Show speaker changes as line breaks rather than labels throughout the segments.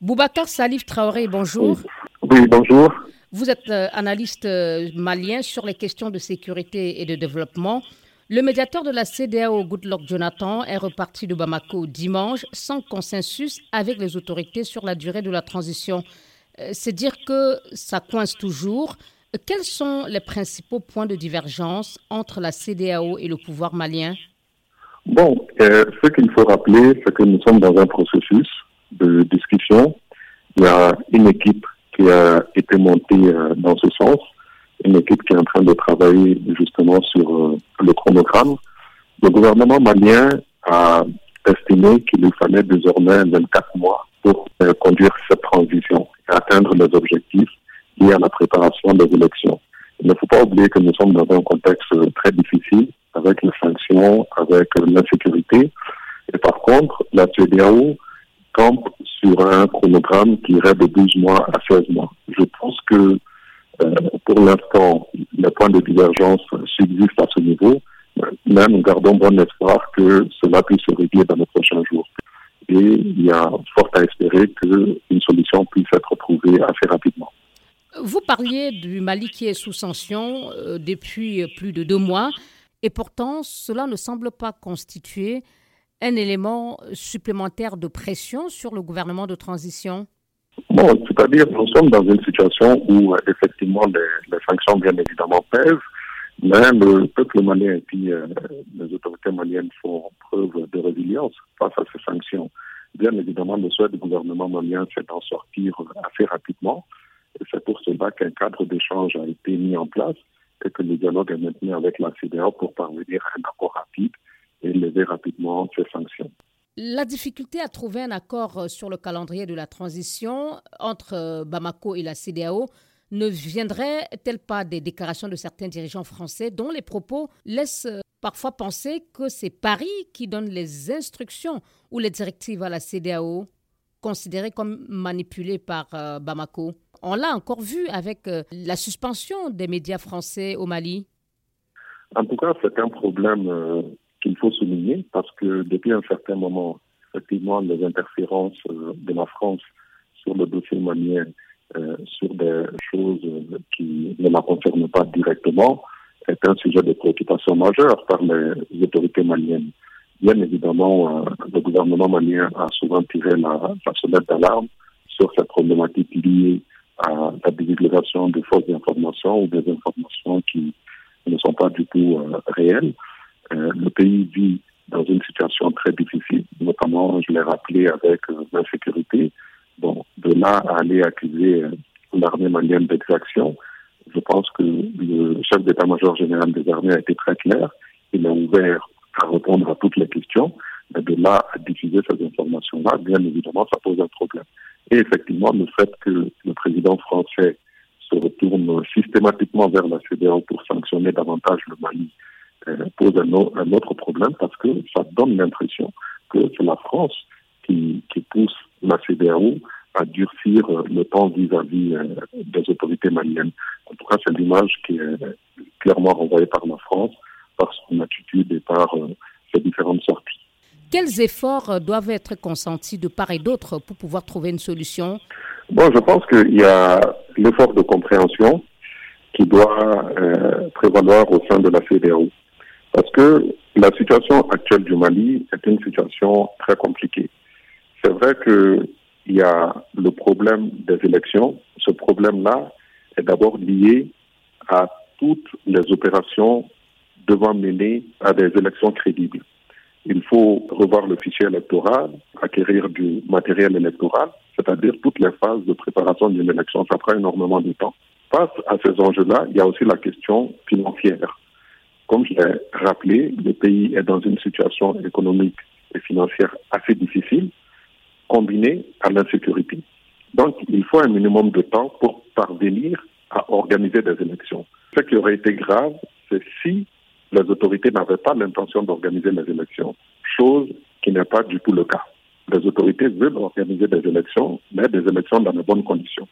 Boubacar Salif Traoré, bonjour.
Oui, bonjour.
Vous êtes euh, analyste euh, malien sur les questions de sécurité et de développement. Le médiateur de la CDAO, Goodluck Jonathan, est reparti de Bamako dimanche sans consensus avec les autorités sur la durée de la transition. Euh, c'est dire que ça coince toujours. Quels sont les principaux points de divergence entre la CDAO et le pouvoir malien?
Bon, ce qu'il faut rappeler, c'est que nous sommes dans un processus de discussion. Il y a une équipe qui a été montée euh, dans ce sens, une équipe qui est en train de travailler justement sur euh, le chronogramme. Le gouvernement malien a estimé qu'il lui fallait désormais 24 mois pour euh, conduire cette transition et atteindre les objectifs liés à la préparation des élections. Il ne faut pas oublier que nous sommes dans un contexte très difficile avec les sanctions, avec l'insécurité. Et par contre, la CDAO sur un chronogramme qui irait de 12 mois à 16 mois. Je pense que euh, pour l'instant, les points de divergence subsistent à ce niveau, mais nous gardons bon espoir que cela puisse se régler dans les prochains jours. Et il y a fort à espérer qu'une solution puisse être trouvée assez rapidement.
Vous parliez du Mali qui est sous sanction euh, depuis plus de deux mois, et pourtant cela ne semble pas constituer un élément supplémentaire de pression sur le gouvernement de transition?
Bon, c'est-à-dire nous sommes dans une situation où euh, effectivement les, sanctions bien évidemment pèsent, mais le peuple malien et puis euh, les autorités maliennes font preuve de résilience face à ces sanctions. Bien évidemment, le souhait du gouvernement malien, c'est d'en sortir assez rapidement. C'est pour cela qu'un cadre d'échange a été mis en place et que le dialogue est maintenu avec la CDA pour parvenir à un accord rapide et lever rapidement ces sanctions.
La difficulté à trouver un accord euh, sur le calendrier de la transition entre euh, Bamako et la CDAO ne viendrait-elle pas des déclarations de certains dirigeants français dont les propos laissent euh, parfois penser que c'est Paris qui donne les instructions ou les directives à la CDAO, considérée comme manipulée par Bamako? On l'a encore vu avec la suspension des médias français au Mali.
En tout cas, c'est un problème parce que depuis un certain moment, effectivement, les interférences euh, de la France sur le dossier malien, euh, sur des choses qui ne la concernent pas directement, est un sujet de préoccupation majeure par les autorités maliennes. Bien évidemment, euh, le gouvernement malien a souvent tiré la, sonnette d'alarme sur cette problématique liée à la divulgation de fausses informations ou des informations qui ne sont pas du tout réelles. Le pays vit dans une situation très difficile, notamment, je l'ai rappelé, avec euh, l'insécurité. Bon, de là à aller accuser euh, l'armée malienne d'exaction, je pense que le chef d'état-major général des armées a été très clair. Il est ouvert à répondre à toutes les questions. Mais de là à diffuser ces informations-là, bien évidemment, ça pose un problème. Et effectivement, le fait que le président français se retourne systématiquement vers la CDAO pour sanctionner davantage le Mali pose un, autre problème parce que ça donne l'impression que c'est la France qui, pousse la CDAO à durcir euh, le temps vis-à-vis euh, des autorités maliennes. En tout cas, c'est l'image qui est clairement renvoyée par la France, par son attitude et par ses différentes sorties.
Quels efforts doivent être consentis de part et d'autre pour pouvoir trouver une solution?
Bon, je pense qu'il y a l'effort de compréhension qui doit prévaloir au sein de la CDAO. Parce que la situation actuelle du Mali est une situation très compliquée. C'est vrai qu'il y a le problème des élections. Ce problème-là est d'abord lié à toutes les opérations devant mener à des élections crédibles. Il faut revoir le fichier électoral, acquérir du matériel électoral, c'est-à-dire toutes les phases de préparation d'une élection. Ça prend énormément de temps. Face à ces enjeux-là, il y a aussi la question financière. Comme je l'ai rappelé, le pays est dans une situation économique et financière assez difficile, combinée à l'insécurité. Donc, il faut un minimum de temps pour parvenir à organiser des élections. Ce qui aurait été grave, c'est si les autorités n'avaient pas l'intention d'organiser les élections, chose qui n'est pas du tout le cas. Les autorités veulent organiser des élections, mais des élections dans de bonnes conditions.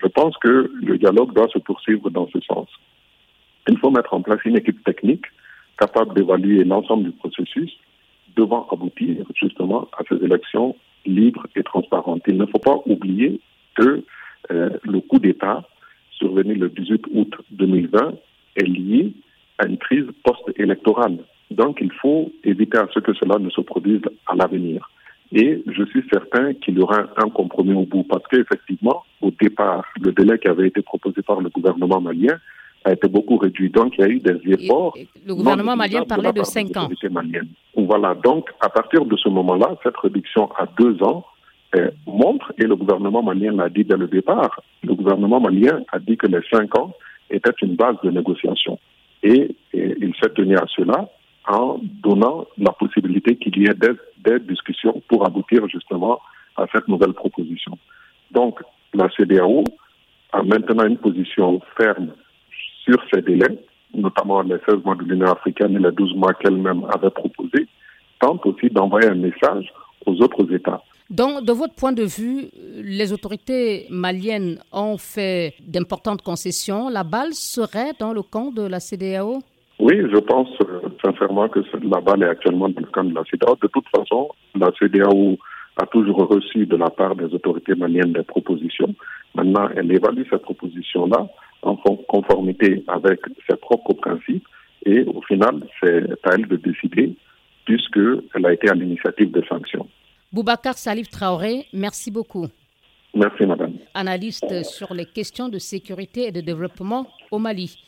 Je pense que le dialogue doit se poursuivre dans ce sens. Il faut mettre en place une équipe technique capable d'évaluer l'ensemble du processus devant aboutir justement à ces élections libre et transparente. Il ne faut pas oublier que euh, le coup d'État survenu le 18 août 2020 est lié à une crise post-électorale. Donc il faut éviter à ce que cela ne se produise à l'avenir. Et je suis certain qu'il y aura un compromis au bout parce qu'effectivement, au départ, le délai qui avait été proposé par le gouvernement malien a été beaucoup réduit. Donc, il y a eu des efforts.
le gouvernement malien parlait de cinq ans.
Voilà. Donc, à partir de ce moment-là, cette réduction à deux ans euh, montre, et le gouvernement malien l'a dit dès le départ, le gouvernement malien a dit que les cinq ans étaient une base de négociation. Et, et il s'est tenu à cela en donnant la possibilité qu'il y ait des, des, discussions pour aboutir justement à cette nouvelle proposition. Donc, la CDAO a maintenant une position ferme sur ces délais, notamment les 16 mois de l'Union africaine et les 12 mois qu'elle-même avait proposés, tente aussi d'envoyer un message aux autres États.
Donc, de votre point de vue, les autorités maliennes ont fait d'importantes concessions. La balle serait dans le camp de la CDAO
Oui, je pense euh, sincèrement que la balle est actuellement dans le camp de la CDAO. De toute façon, la CDAO a toujours reçu de la part des autorités maliennes des propositions. Maintenant, elle évalue ces propositions-là en conformité avec ses propres principes et au final, c'est à elle de décider puisqu'elle a été à l'initiative des sanctions.
Boubacar Salif Traoré, merci beaucoup.
Merci, madame.
Analyste sur les questions de sécurité et de développement au Mali.